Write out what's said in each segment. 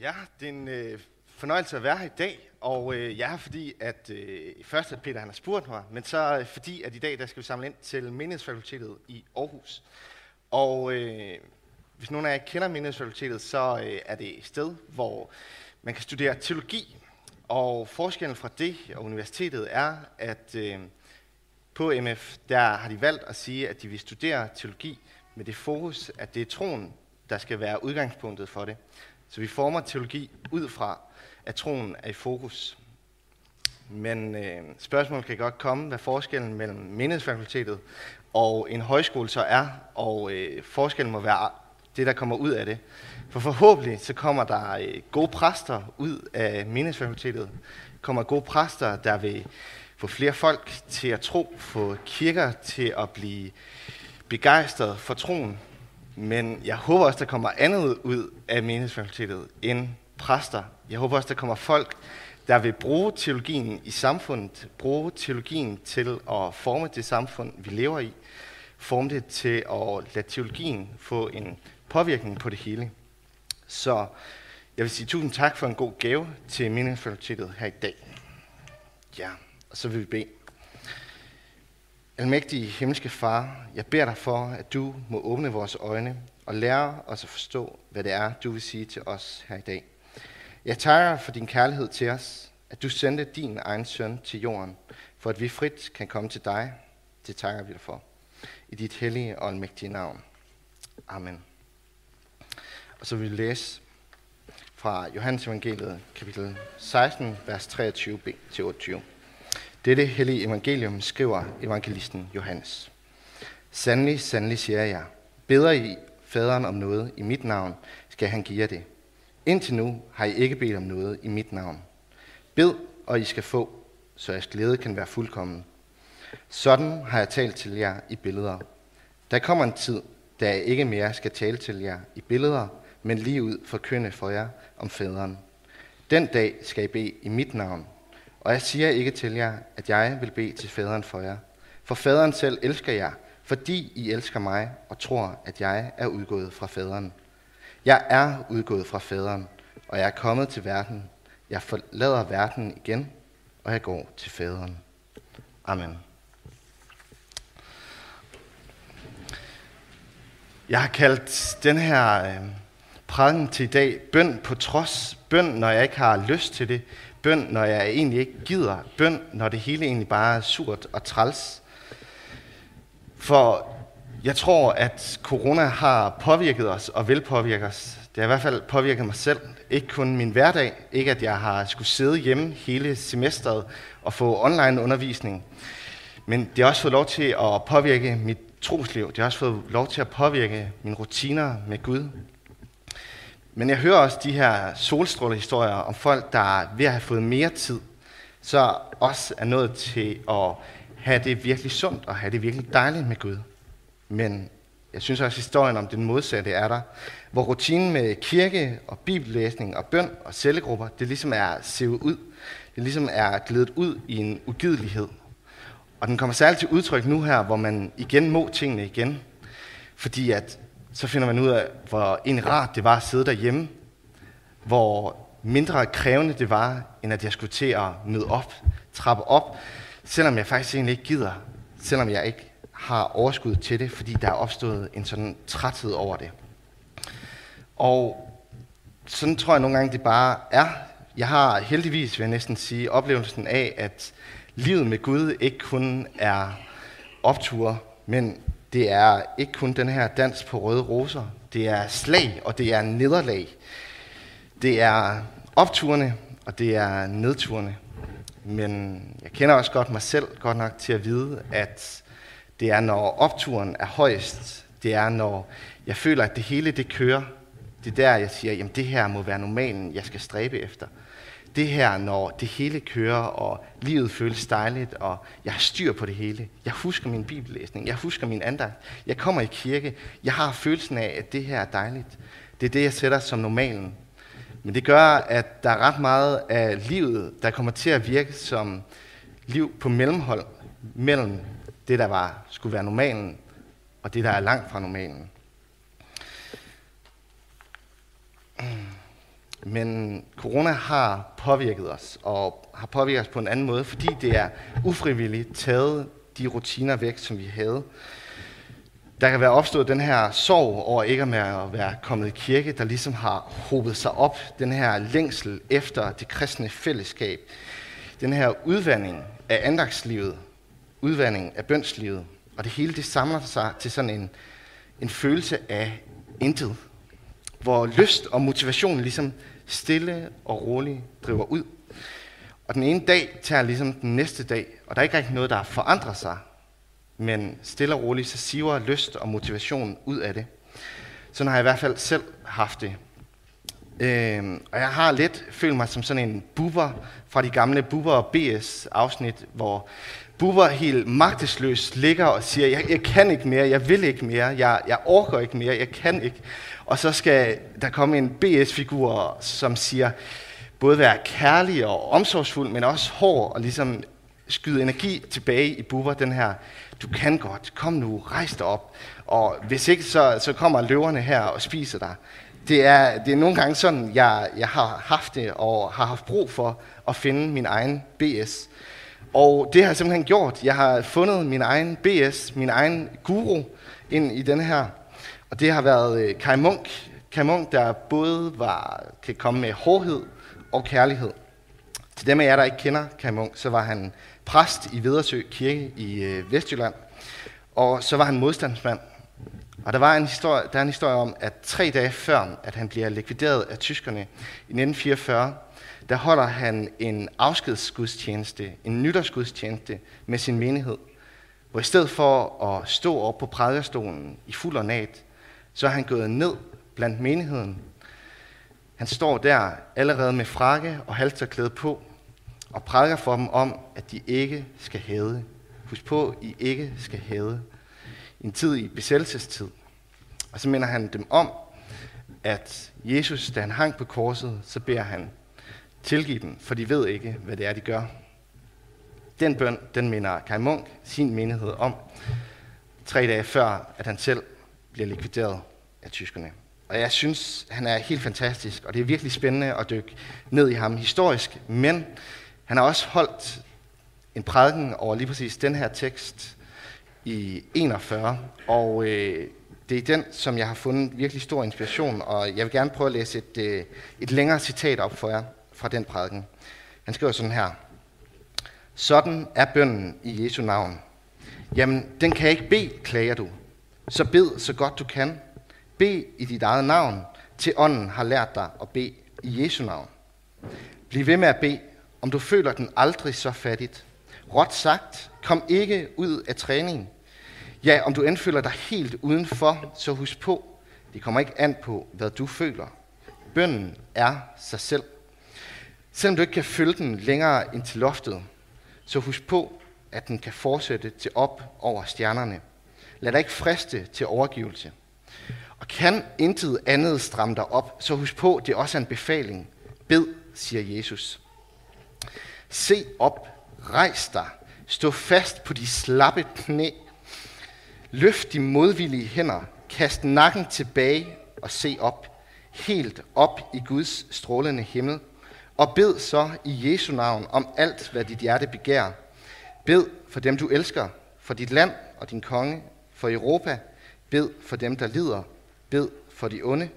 Ja, det er en øh, fornøjelse at være her i dag, og øh, jeg er fordi, at øh, først at Peter han har spurgt mig, men så øh, fordi, at i dag der skal vi samle ind til Menighedsfakultetet i Aarhus. Og øh, hvis nogen af jer kender Menighedsfakultetet, så øh, er det et sted, hvor man kan studere teologi. Og forskellen fra det og universitetet er, at øh, på MF, der har de valgt at sige, at de vil studere teologi med det fokus, at det er troen, der skal være udgangspunktet for det. Så vi former teologi ud fra, at troen er i fokus. Men øh, spørgsmålet kan godt komme, hvad forskellen mellem menighedsfakultetet og en højskole så er, og øh, forskellen må være det, der kommer ud af det. For forhåbentlig så kommer der øh, gode præster ud af menighedsfakultetet. kommer gode præster, der vil få flere folk til at tro, få kirker til at blive begejstret for troen, men jeg håber også, der kommer andet ud af menighedsfakultetet end præster. Jeg håber også, der kommer folk, der vil bruge teologien i samfundet, bruge teologien til at forme det samfund, vi lever i, forme det til at lade teologien få en påvirkning på det hele. Så jeg vil sige tusind tak for en god gave til menighedsfakultetet her i dag. Ja, og så vil vi bede. Almægtige himmelske Far, jeg beder dig for, at du må åbne vores øjne og lære os at forstå, hvad det er, du vil sige til os her i dag. Jeg takker for din kærlighed til os, at du sendte din egen søn til jorden, for at vi frit kan komme til dig. Det takker vi dig for. I dit hellige og almægtige navn. Amen. Og så vil vi læse fra Johannes evangeliet, kapitel 16, vers 23b-28. Dette hellige evangelium skriver evangelisten Johannes. Sandelig, sandelig siger jeg, beder I faderen om noget i mit navn, skal han give jer det. Indtil nu har I ikke bedt om noget i mit navn. Bed, og I skal få, så jeres glæde kan være fuldkommen. Sådan har jeg talt til jer i billeder. Der kommer en tid, da jeg ikke mere skal tale til jer i billeder, men lige ud forkynde for jer om faderen. Den dag skal I bede i mit navn, og jeg siger ikke til jer, at jeg vil bede til faderen for jer. For faderen selv elsker jer, fordi I elsker mig og tror, at jeg er udgået fra faderen. Jeg er udgået fra faderen, og jeg er kommet til verden. Jeg forlader verden igen, og jeg går til faderen. Amen. Jeg har kaldt den her øh, prædiken til i dag bøn på trods. Bøn, når jeg ikke har lyst til det. Bøn, når jeg egentlig ikke gider. Bøn, når det hele egentlig bare er surt og træls. For jeg tror, at corona har påvirket os og vil påvirke os. Det har i hvert fald påvirket mig selv. Ikke kun min hverdag. Ikke at jeg har skulle sidde hjemme hele semesteret og få online undervisning. Men det har også fået lov til at påvirke mit trosliv. Det har også fået lov til at påvirke mine rutiner med Gud. Men jeg hører også de her solstrålehistorier om folk, der ved at have fået mere tid, så også er nået til at have det virkelig sundt og have det virkelig dejligt med Gud. Men jeg synes også, at historien om den modsatte er der, hvor rutinen med kirke og bibellæsning og bøn og cellegrupper, det ligesom er sevet ud. Det ligesom er glædet ud i en ugidelighed. Og den kommer særligt til udtryk nu her, hvor man igen må tingene igen. Fordi at så finder man ud af, hvor en rart det var at sidde derhjemme, hvor mindre krævende det var, end at jeg skulle til at møde op, trappe op, selvom jeg faktisk egentlig ikke gider, selvom jeg ikke har overskud til det, fordi der er opstået en sådan træthed over det. Og sådan tror jeg nogle gange, det bare er. Jeg har heldigvis, vil jeg næsten sige, oplevelsen af, at livet med Gud ikke kun er opture, men det er ikke kun den her dans på røde roser. Det er slag, og det er nederlag. Det er opturene, og det er nedturene. Men jeg kender også godt mig selv godt nok til at vide, at det er, når opturen er højst. Det er, når jeg føler, at det hele det kører. Det er der, jeg siger, at det her må være normalen, jeg skal stræbe efter det her, når det hele kører, og livet føles dejligt, og jeg har styr på det hele. Jeg husker min bibellæsning, jeg husker min andagt, jeg kommer i kirke, jeg har følelsen af, at det her er dejligt. Det er det, jeg sætter som normalen. Men det gør, at der er ret meget af livet, der kommer til at virke som liv på mellemhold mellem det, der var, skulle være normalen, og det, der er langt fra normalen men corona har påvirket os, og har påvirket os på en anden måde, fordi det er ufrivilligt taget de rutiner væk, som vi havde. Der kan være opstået den her sorg over ikke at være kommet i kirke, der ligesom har hobet sig op, den her længsel efter det kristne fællesskab, den her udvandring af andagslivet, udvandring af bønslivet, og det hele det samler sig til sådan en, en følelse af intet, hvor lyst og motivation ligesom stille og roligt driver ud. Og den ene dag tager ligesom den næste dag, og der er ikke rigtig noget, der forandrer sig, men stille og roligt, så siver lyst og motivation ud af det. Sådan har jeg i hvert fald selv haft det. Øhm, og jeg har lidt følt mig som sådan en buber fra de gamle buber og BS afsnit, hvor buber helt magtesløs ligger og siger, jeg, jeg kan ikke mere, jeg vil ikke mere, jeg, jeg orker ikke mere, jeg kan ikke. Og så skal der komme en BS-figur, som siger, både være kærlig og omsorgsfuld, men også hård og ligesom skyde energi tilbage i buber, den her, du kan godt, kom nu, rejs dig op. Og hvis ikke, så, så kommer løverne her og spiser dig. Det er, det er nogle gange sådan, jeg, jeg har haft det, og har haft brug for at finde min egen BS. Og det har jeg simpelthen gjort. Jeg har fundet min egen BS, min egen guru ind i den her. Og det har været øh, Kai Munk. Kai Munk, der både var, kan komme med hårdhed og kærlighed. Til dem af jer, der ikke kender Kai Munk, så var han præst i Vedersø Kirke i øh, Vestjylland. Og så var han modstandsmand. Og der, var en historie, der er en historie om, at tre dage før, at han bliver likvideret af tyskerne i 1944, der holder han en afskedsgudstjeneste, en nytårsgudstjeneste med sin menighed. Hvor i stedet for at stå op på prædikestolen i fuld ornat, så er han gået ned blandt menigheden. Han står der allerede med frakke og halsterklæde på, og prædiker for dem om, at de ikke skal hæde. Husk på, I ikke skal hæde. En tid i besættelsestid. Og så minder han dem om, at Jesus, da han hang på korset, så beder han, Tilgiv dem, for de ved ikke, hvad det er, de gør. Den bøn, den minder Kai Munk sin menighed om, tre dage før, at han selv bliver likvideret af tyskerne. Og jeg synes, han er helt fantastisk, og det er virkelig spændende at dykke ned i ham historisk, men han har også holdt en prædiken over lige præcis den her tekst i 41, og øh, det er den, som jeg har fundet virkelig stor inspiration, og jeg vil gerne prøve at læse et, øh, et længere citat op for jer fra den prædiken. Han skriver sådan her. Sådan er bønden i Jesu navn. Jamen, den kan jeg ikke bede, klager du. Så bed så godt du kan. Bed i dit eget navn, til ånden har lært dig at bede i Jesu navn. Bliv ved med at bede, om du føler den aldrig så fattigt. Råt sagt, kom ikke ud af træningen. Ja, om du end føler dig helt udenfor, så husk på, det kommer ikke an på, hvad du føler. Bønnen er sig selv. Selvom du ikke kan følge den længere ind til loftet, så husk på, at den kan fortsætte til op over stjernerne. Lad dig ikke friste til overgivelse. Og kan intet andet stramme dig op, så husk på, det er også en befaling. Bed, siger Jesus. Se op, rejs dig, stå fast på de slappe knæ. Løft de modvillige hænder, kast nakken tilbage og se op, helt op i Guds strålende himmel. Og bed så i Jesu navn om alt, hvad dit hjerte begær. Bed for dem, du elsker, for dit land og din konge, for Europa. Bed for dem, der lider. Bed for de onde.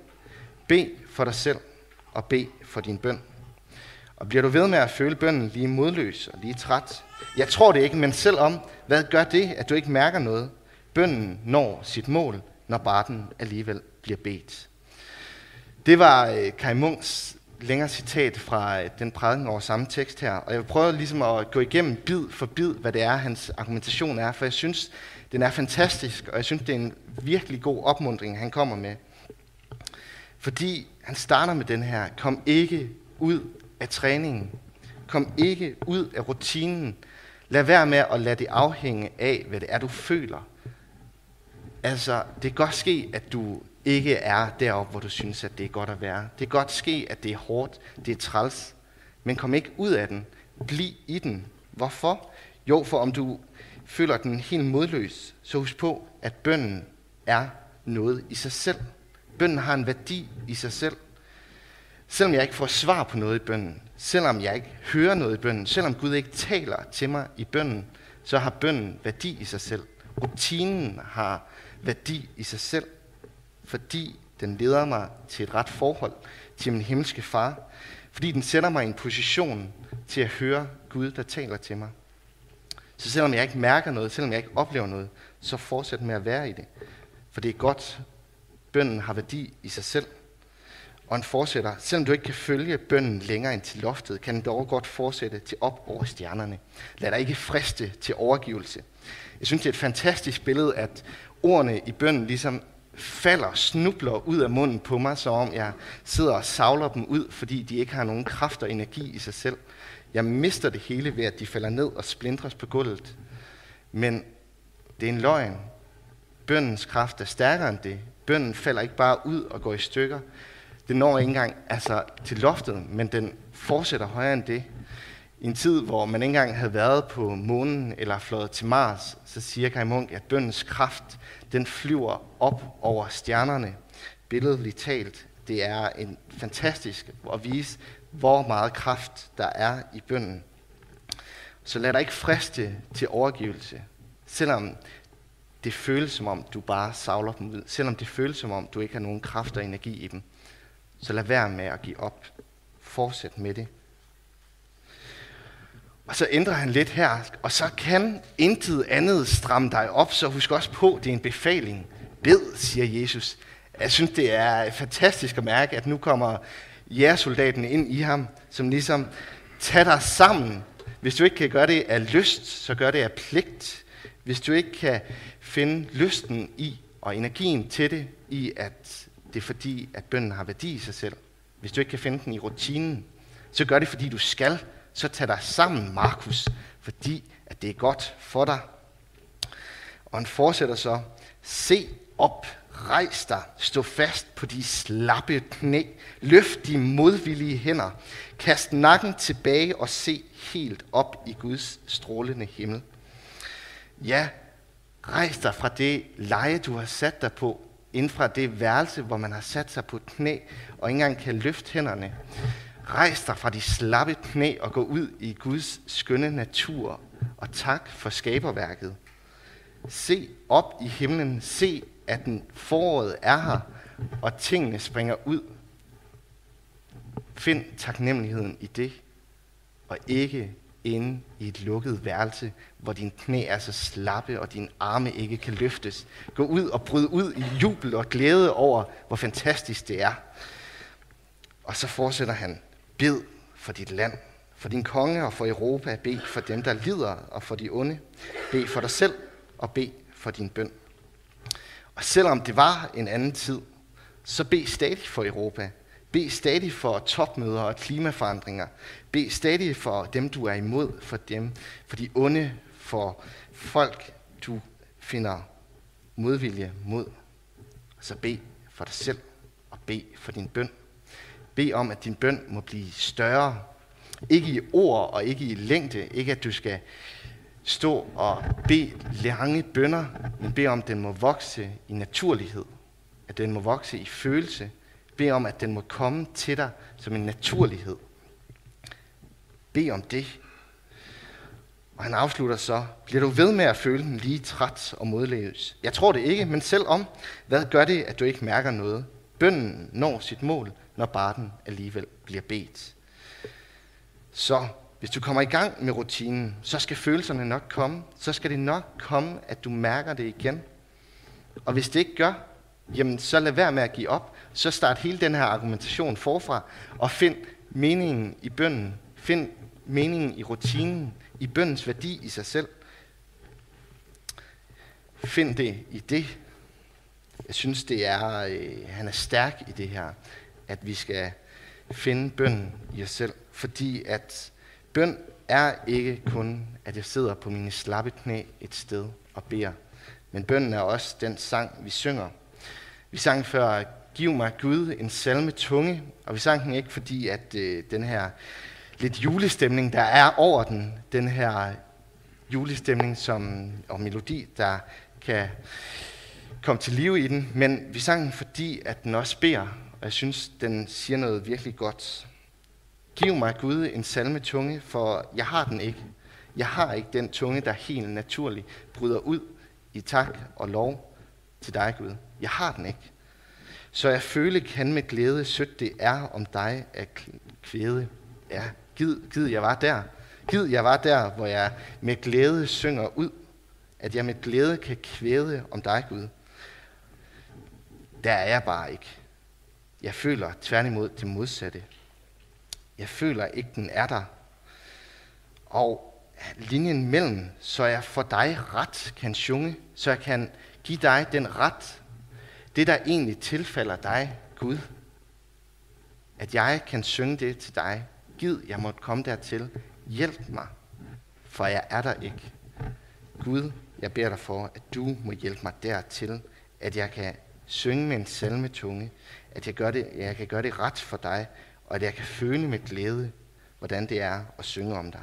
Bed for dig selv, og bed for din bøn. Og bliver du ved med at føle bønnen lige modløs og lige træt? Jeg tror det ikke, men selvom, hvad gør det, at du ikke mærker noget? Bønnen når sit mål, når bare den alligevel bliver bedt. Det var øh, Kai Munks længere citat fra øh, den prædiken over samme tekst her, og jeg vil prøve ligesom at gå igennem bid for bid, hvad det er, hans argumentation er, for jeg synes, den er fantastisk, og jeg synes, det er en virkelig god opmundring, han kommer med. Fordi han starter med den her, kom ikke ud af træningen, kom ikke ud af rutinen, lad være med at lade det afhænge af, hvad det er, du føler. Altså, det kan godt ske, at du ikke er deroppe, hvor du synes, at det er godt at være. Det kan godt ske, at det er hårdt, det er træls, men kom ikke ud af den. Bliv i den. Hvorfor? Jo, for om du føler den helt modløs, så husk på, at bønnen er noget i sig selv. Bønnen har en værdi i sig selv. Selvom jeg ikke får svar på noget i bønden, selvom jeg ikke hører noget i bønden, selvom Gud ikke taler til mig i bønden, så har bønden værdi i sig selv. Rutinen har værdi i sig selv, fordi den leder mig til et ret forhold til min himmelske far, fordi den sætter mig i en position til at høre Gud, der taler til mig. Så selvom jeg ikke mærker noget, selvom jeg ikke oplever noget, så fortsæt med at være i det. For det er godt. Bønden har værdi i sig selv. Og han fortsætter, selvom du ikke kan følge bønden længere end til loftet, kan den dog godt fortsætte til op over stjernerne. Lad dig ikke friste til overgivelse. Jeg synes, det er et fantastisk billede, at ordene i bønden ligesom falder, snubler ud af munden på mig, som om jeg sidder og savler dem ud, fordi de ikke har nogen kraft og energi i sig selv. Jeg mister det hele ved, at de falder ned og splindres på gulvet. Men det er en løgn. Bøndens kraft er stærkere end det. Bønden falder ikke bare ud og går i stykker. Det når ikke engang altså, til loftet, men den fortsætter højere end det. I en tid, hvor man ikke engang havde været på månen eller fløjet til Mars, så siger Kai Munk, at bøndens kraft, den flyver op over stjernerne. Billedligt talt, det er en fantastisk at vise, hvor meget kraft der er i bønden. Så lad dig ikke friste til overgivelse, selvom det føles som om, du bare savler dem ud, selvom det føles som om, du ikke har nogen kraft og energi i dem. Så lad være med at give op. Fortsæt med det. Og så ændrer han lidt her, og så kan intet andet stramme dig op, så husk også på, det er en befaling. Bed, siger Jesus. Jeg synes, det er fantastisk at mærke, at nu kommer jægersoldaten ind i ham, som ligesom tager dig sammen. Hvis du ikke kan gøre det af lyst, så gør det af pligt. Hvis du ikke kan finde lysten i og energien til det, i at det er fordi, at bønden har værdi i sig selv. Hvis du ikke kan finde den i rutinen, så gør det, fordi du skal. Så tag dig sammen, Markus, fordi at det er godt for dig. Og han fortsætter så, se op, rejs dig, stå fast på de slappe knæ, løft de modvillige hænder, kast nakken tilbage og se helt op i Guds strålende himmel. Ja, rejs dig fra det leje, du har sat dig på, ind fra det værelse, hvor man har sat sig på knæ og ikke engang kan løfte hænderne. Rejs dig fra de slappe knæ og gå ud i Guds skønne natur og tak for skaberværket. Se op i himlen, se at den foråret er her, og tingene springer ud. Find taknemmeligheden i det, og ikke inde i et lukket værelse, hvor din knæ er så slappe, og dine arme ikke kan løftes. Gå ud og bryd ud i jubel og glæde over, hvor fantastisk det er. Og så fortsætter han, bed for dit land, for din konge og for Europa, bed for dem, der lider og for de onde. Bed for dig selv og bed for din bøn. Og selvom det var en anden tid, så bed stadig for Europa. Bed stadig for topmøder og klimaforandringer. Bed stadig for dem, du er imod, for dem, for de onde, for folk, du finder modvilje mod. Så bed for dig selv og bed for din bøn. Bed om, at din bøn må blive større. Ikke i ord og ikke i længde. Ikke at du skal stå og bede lange bønder, men bed om, at den må vokse i naturlighed. At den må vokse i følelse. Bed om, at den må komme til dig som en naturlighed. Bed om det. Og han afslutter så, bliver du ved med at føle den lige træt og modløs? Jeg tror det ikke, men selv om, hvad gør det, at du ikke mærker noget? Bønden når sit mål, når barten alligevel bliver bedt. Så hvis du kommer i gang med rutinen, så skal følelserne nok komme. Så skal det nok komme, at du mærker det igen. Og hvis det ikke gør, jamen så lad være med at give op. Så start hele den her argumentation forfra, og find meningen i bønden. Find meningen i rutinen, i bøndens værdi i sig selv. Find det i det. Jeg synes, det er, øh, han er stærk i det her, at vi skal finde bønden i os selv. Fordi at Bøn er ikke kun, at jeg sidder på mine slappe knæ et sted og beder. Men bønnen er også den sang, vi synger. Vi sang før, giv mig Gud en salme tunge, og vi sang den ikke fordi, at øh, den her lidt julestemning, der er over den, den her julestemning som, og melodi, der kan komme til live i den, men vi sang den fordi, at den også beder og jeg synes, den siger noget virkelig godt. Giv mig, Gud, en salme tunge, for jeg har den ikke. Jeg har ikke den tunge, der helt naturligt bryder ud i tak og lov til dig, Gud. Jeg har den ikke. Så jeg føle kan med glæde, sødt det er om dig at kvæde. Ja, gid, gid jeg var der. Gid jeg var der, hvor jeg med glæde synger ud, at jeg med glæde kan kvæde om dig, Gud. Der er jeg bare ikke. Jeg føler tværtimod det modsatte. Jeg føler ikke, den er der. Og linjen mellem, så jeg for dig ret kan synge, så jeg kan give dig den ret, det der egentlig tilfalder dig, Gud. At jeg kan synge det til dig. Gid, jeg måtte komme dertil. Hjælp mig, for jeg er der ikke. Gud, jeg beder dig for, at du må hjælpe mig dertil, at jeg kan synge med en salmetunge, at jeg, gør det, jeg kan gøre det ret for dig, og at jeg kan føle med glæde, hvordan det er at synge om dig.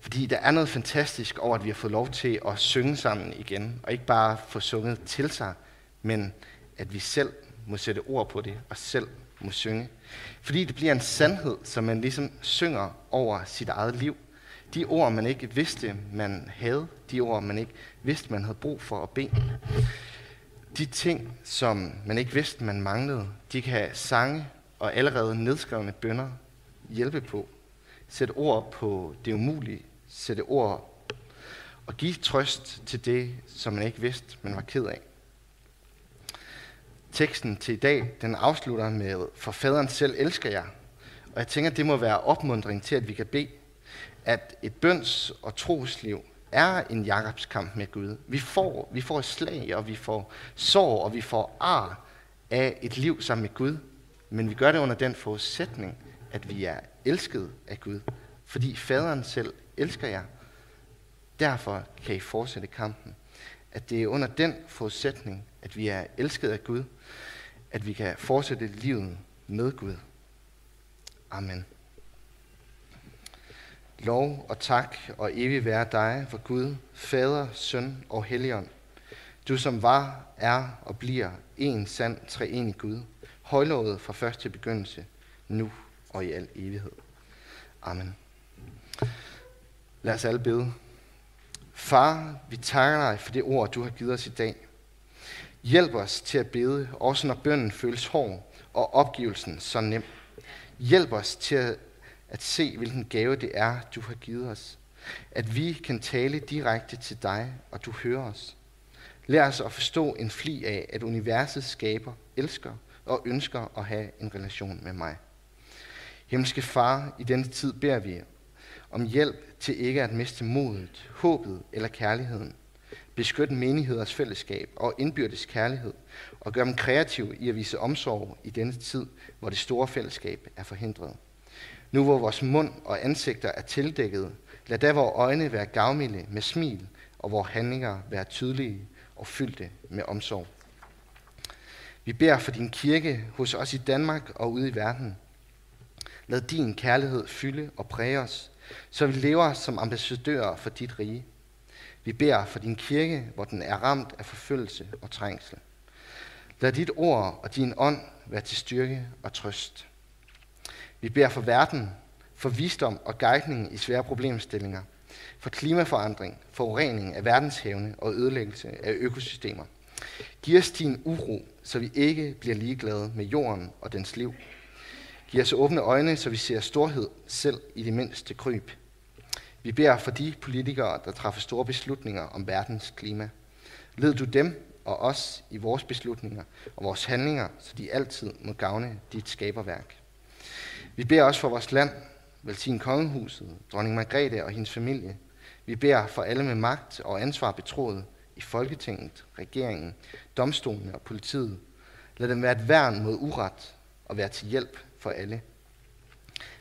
Fordi der er noget fantastisk over, at vi har fået lov til at synge sammen igen, og ikke bare få sunget til sig, men at vi selv må sætte ord på det, og selv må synge. Fordi det bliver en sandhed, som man ligesom synger over sit eget liv. De ord, man ikke vidste, man havde, de ord, man ikke vidste, man havde brug for at bede. De ting, som man ikke vidste, man manglede, de kan sange og allerede nedskrevne bønder hjælpe på. Sætte ord på det umulige. Sætte ord og give trøst til det, som man ikke vidste, man var ked af. Teksten til i dag, den afslutter med, for faderen selv elsker jeg. Og jeg tænker, det må være opmundring til, at vi kan bede, at et bøns- og trosliv er en Jakobskamp med Gud. Vi får, vi får slag, og vi får sår, og vi får ar af et liv sammen med Gud. Men vi gør det under den forudsætning, at vi er elsket af Gud. Fordi faderen selv elsker jer. Derfor kan I fortsætte kampen. At det er under den forudsætning, at vi er elsket af Gud, at vi kan fortsætte livet med Gud. Amen. Lov og tak og evig være dig for Gud, Fader, Søn og Helligånd. Du som var, er og bliver en sand treenig Gud, højlovet fra første begyndelse, nu og i al evighed. Amen. Lad os alle bede. Far, vi takker dig for det ord, du har givet os i dag. Hjælp os til at bede, også når bønnen føles hård og opgivelsen så nem. Hjælp os til at, at se, hvilken gave det er, du har givet os. At vi kan tale direkte til dig, og du hører os. Lær os at forstå en fli af, at universet skaber, elsker og ønsker at have en relation med mig. Himmelske Far, i denne tid beder vi om hjælp til ikke at miste modet, håbet eller kærligheden. Beskyt menigheders fællesskab og indbyrdes kærlighed, og gør dem kreative i at vise omsorg i denne tid, hvor det store fællesskab er forhindret. Nu hvor vores mund og ansigter er tildækket, lad da vores øjne være gavmilde med smil, og vores handlinger være tydelige og fyldte med omsorg. Vi beder for din kirke hos os i Danmark og ude i verden. Lad din kærlighed fylde og præge os, så vi lever som ambassadører for dit rige. Vi beder for din kirke, hvor den er ramt af forfølgelse og trængsel. Lad dit ord og din ånd være til styrke og trøst. Vi beder for verden, for visdom og guidning i svære problemstillinger, for klimaforandring, forurening af verdenshavene og ødelæggelse af økosystemer. Giv os din uro, så vi ikke bliver ligeglade med jorden og dens liv. Giv os åbne øjne, så vi ser storhed selv i det mindste kryb. Vi beder for de politikere, der træffer store beslutninger om verdens klima. Led du dem og os i vores beslutninger og vores handlinger, så de altid må gavne dit skaberværk. Vi beder også for vores land, velsign kongehuset, dronning Margrethe og hendes familie. Vi beder for alle med magt og ansvar betroet i Folketinget, regeringen, domstolene og politiet. Lad dem være et værn mod uret og være til hjælp for alle.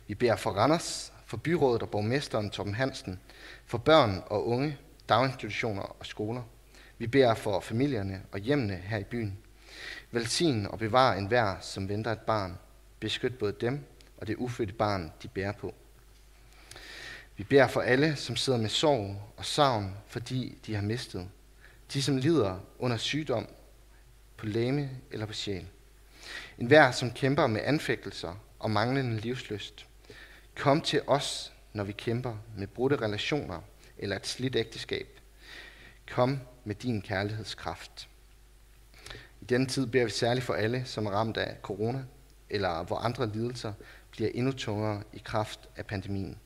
Vi beder for Randers, for byrådet og borgmesteren Torben Hansen, for børn og unge, daginstitutioner og skoler. Vi beder for familierne og hjemmene her i byen. Velsign og bevar enhver, som venter et barn. Beskyt både dem og det ufødte barn, de bærer på. Vi beder for alle, som sidder med sorg og savn, fordi de har mistet. De, som lider under sygdom på læme eller på sjæl. En hver, som kæmper med anfægtelser og manglende livsløst. Kom til os, når vi kæmper med brudte relationer eller et slidt ægteskab. Kom med din kærlighedskraft. I denne tid beder vi særligt for alle, som er ramt af corona, eller hvor andre lidelser bliver endnu tungere i kraft af pandemien.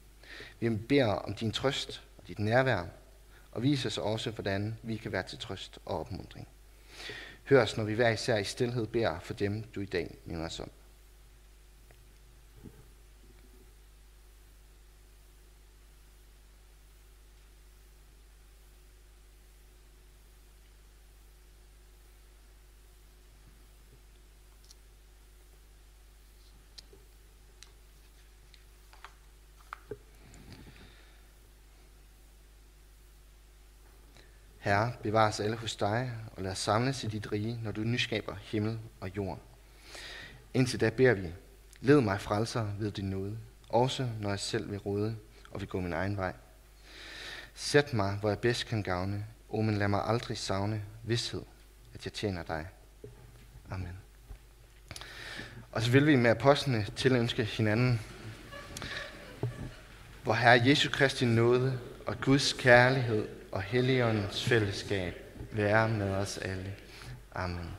Vi beder om din trøst og dit nærvær, og vis os også, hvordan vi kan være til trøst og opmuntring. Hør os, når vi hver især i stillhed beder for dem, du i dag minder os om. Herre, bevar os alle hos dig, og lad os samles i dit rige, når du nyskaber himmel og jord. Indtil da beder vi, led mig frelser ved din nåde, også når jeg selv vil råde og vil gå min egen vej. Sæt mig, hvor jeg bedst kan gavne, o men lad mig aldrig savne vidshed, at jeg tjener dig. Amen. Og så vil vi med apostlene tilønske hinanden, hvor Herre Jesu Kristi nåde og Guds kærlighed og Helligåndens fællesskab være med os alle. Amen.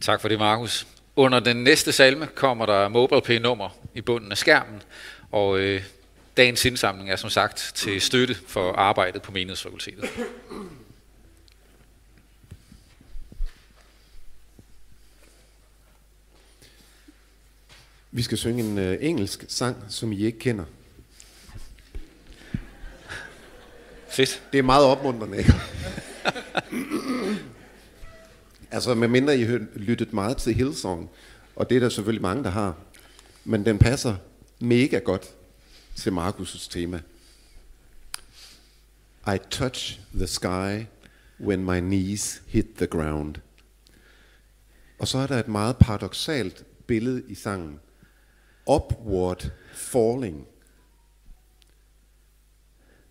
Tak for det, Markus. Under den næste salme kommer der MobilePay-nummer i bunden af skærmen, og øh, dagens indsamling er som sagt til støtte for arbejdet på menighedsfakultetet. Vi skal synge en uh, engelsk sang, som I ikke kender. Fedt. Det er meget opmuntrende, ikke? altså, medmindre I har lyttet meget til Hillsong, og det er der selvfølgelig mange, der har, men den passer mega godt til Markus' tema. I touch the sky when my knees hit the ground. Og så er der et meget paradoxalt billede i sangen. Upward falling.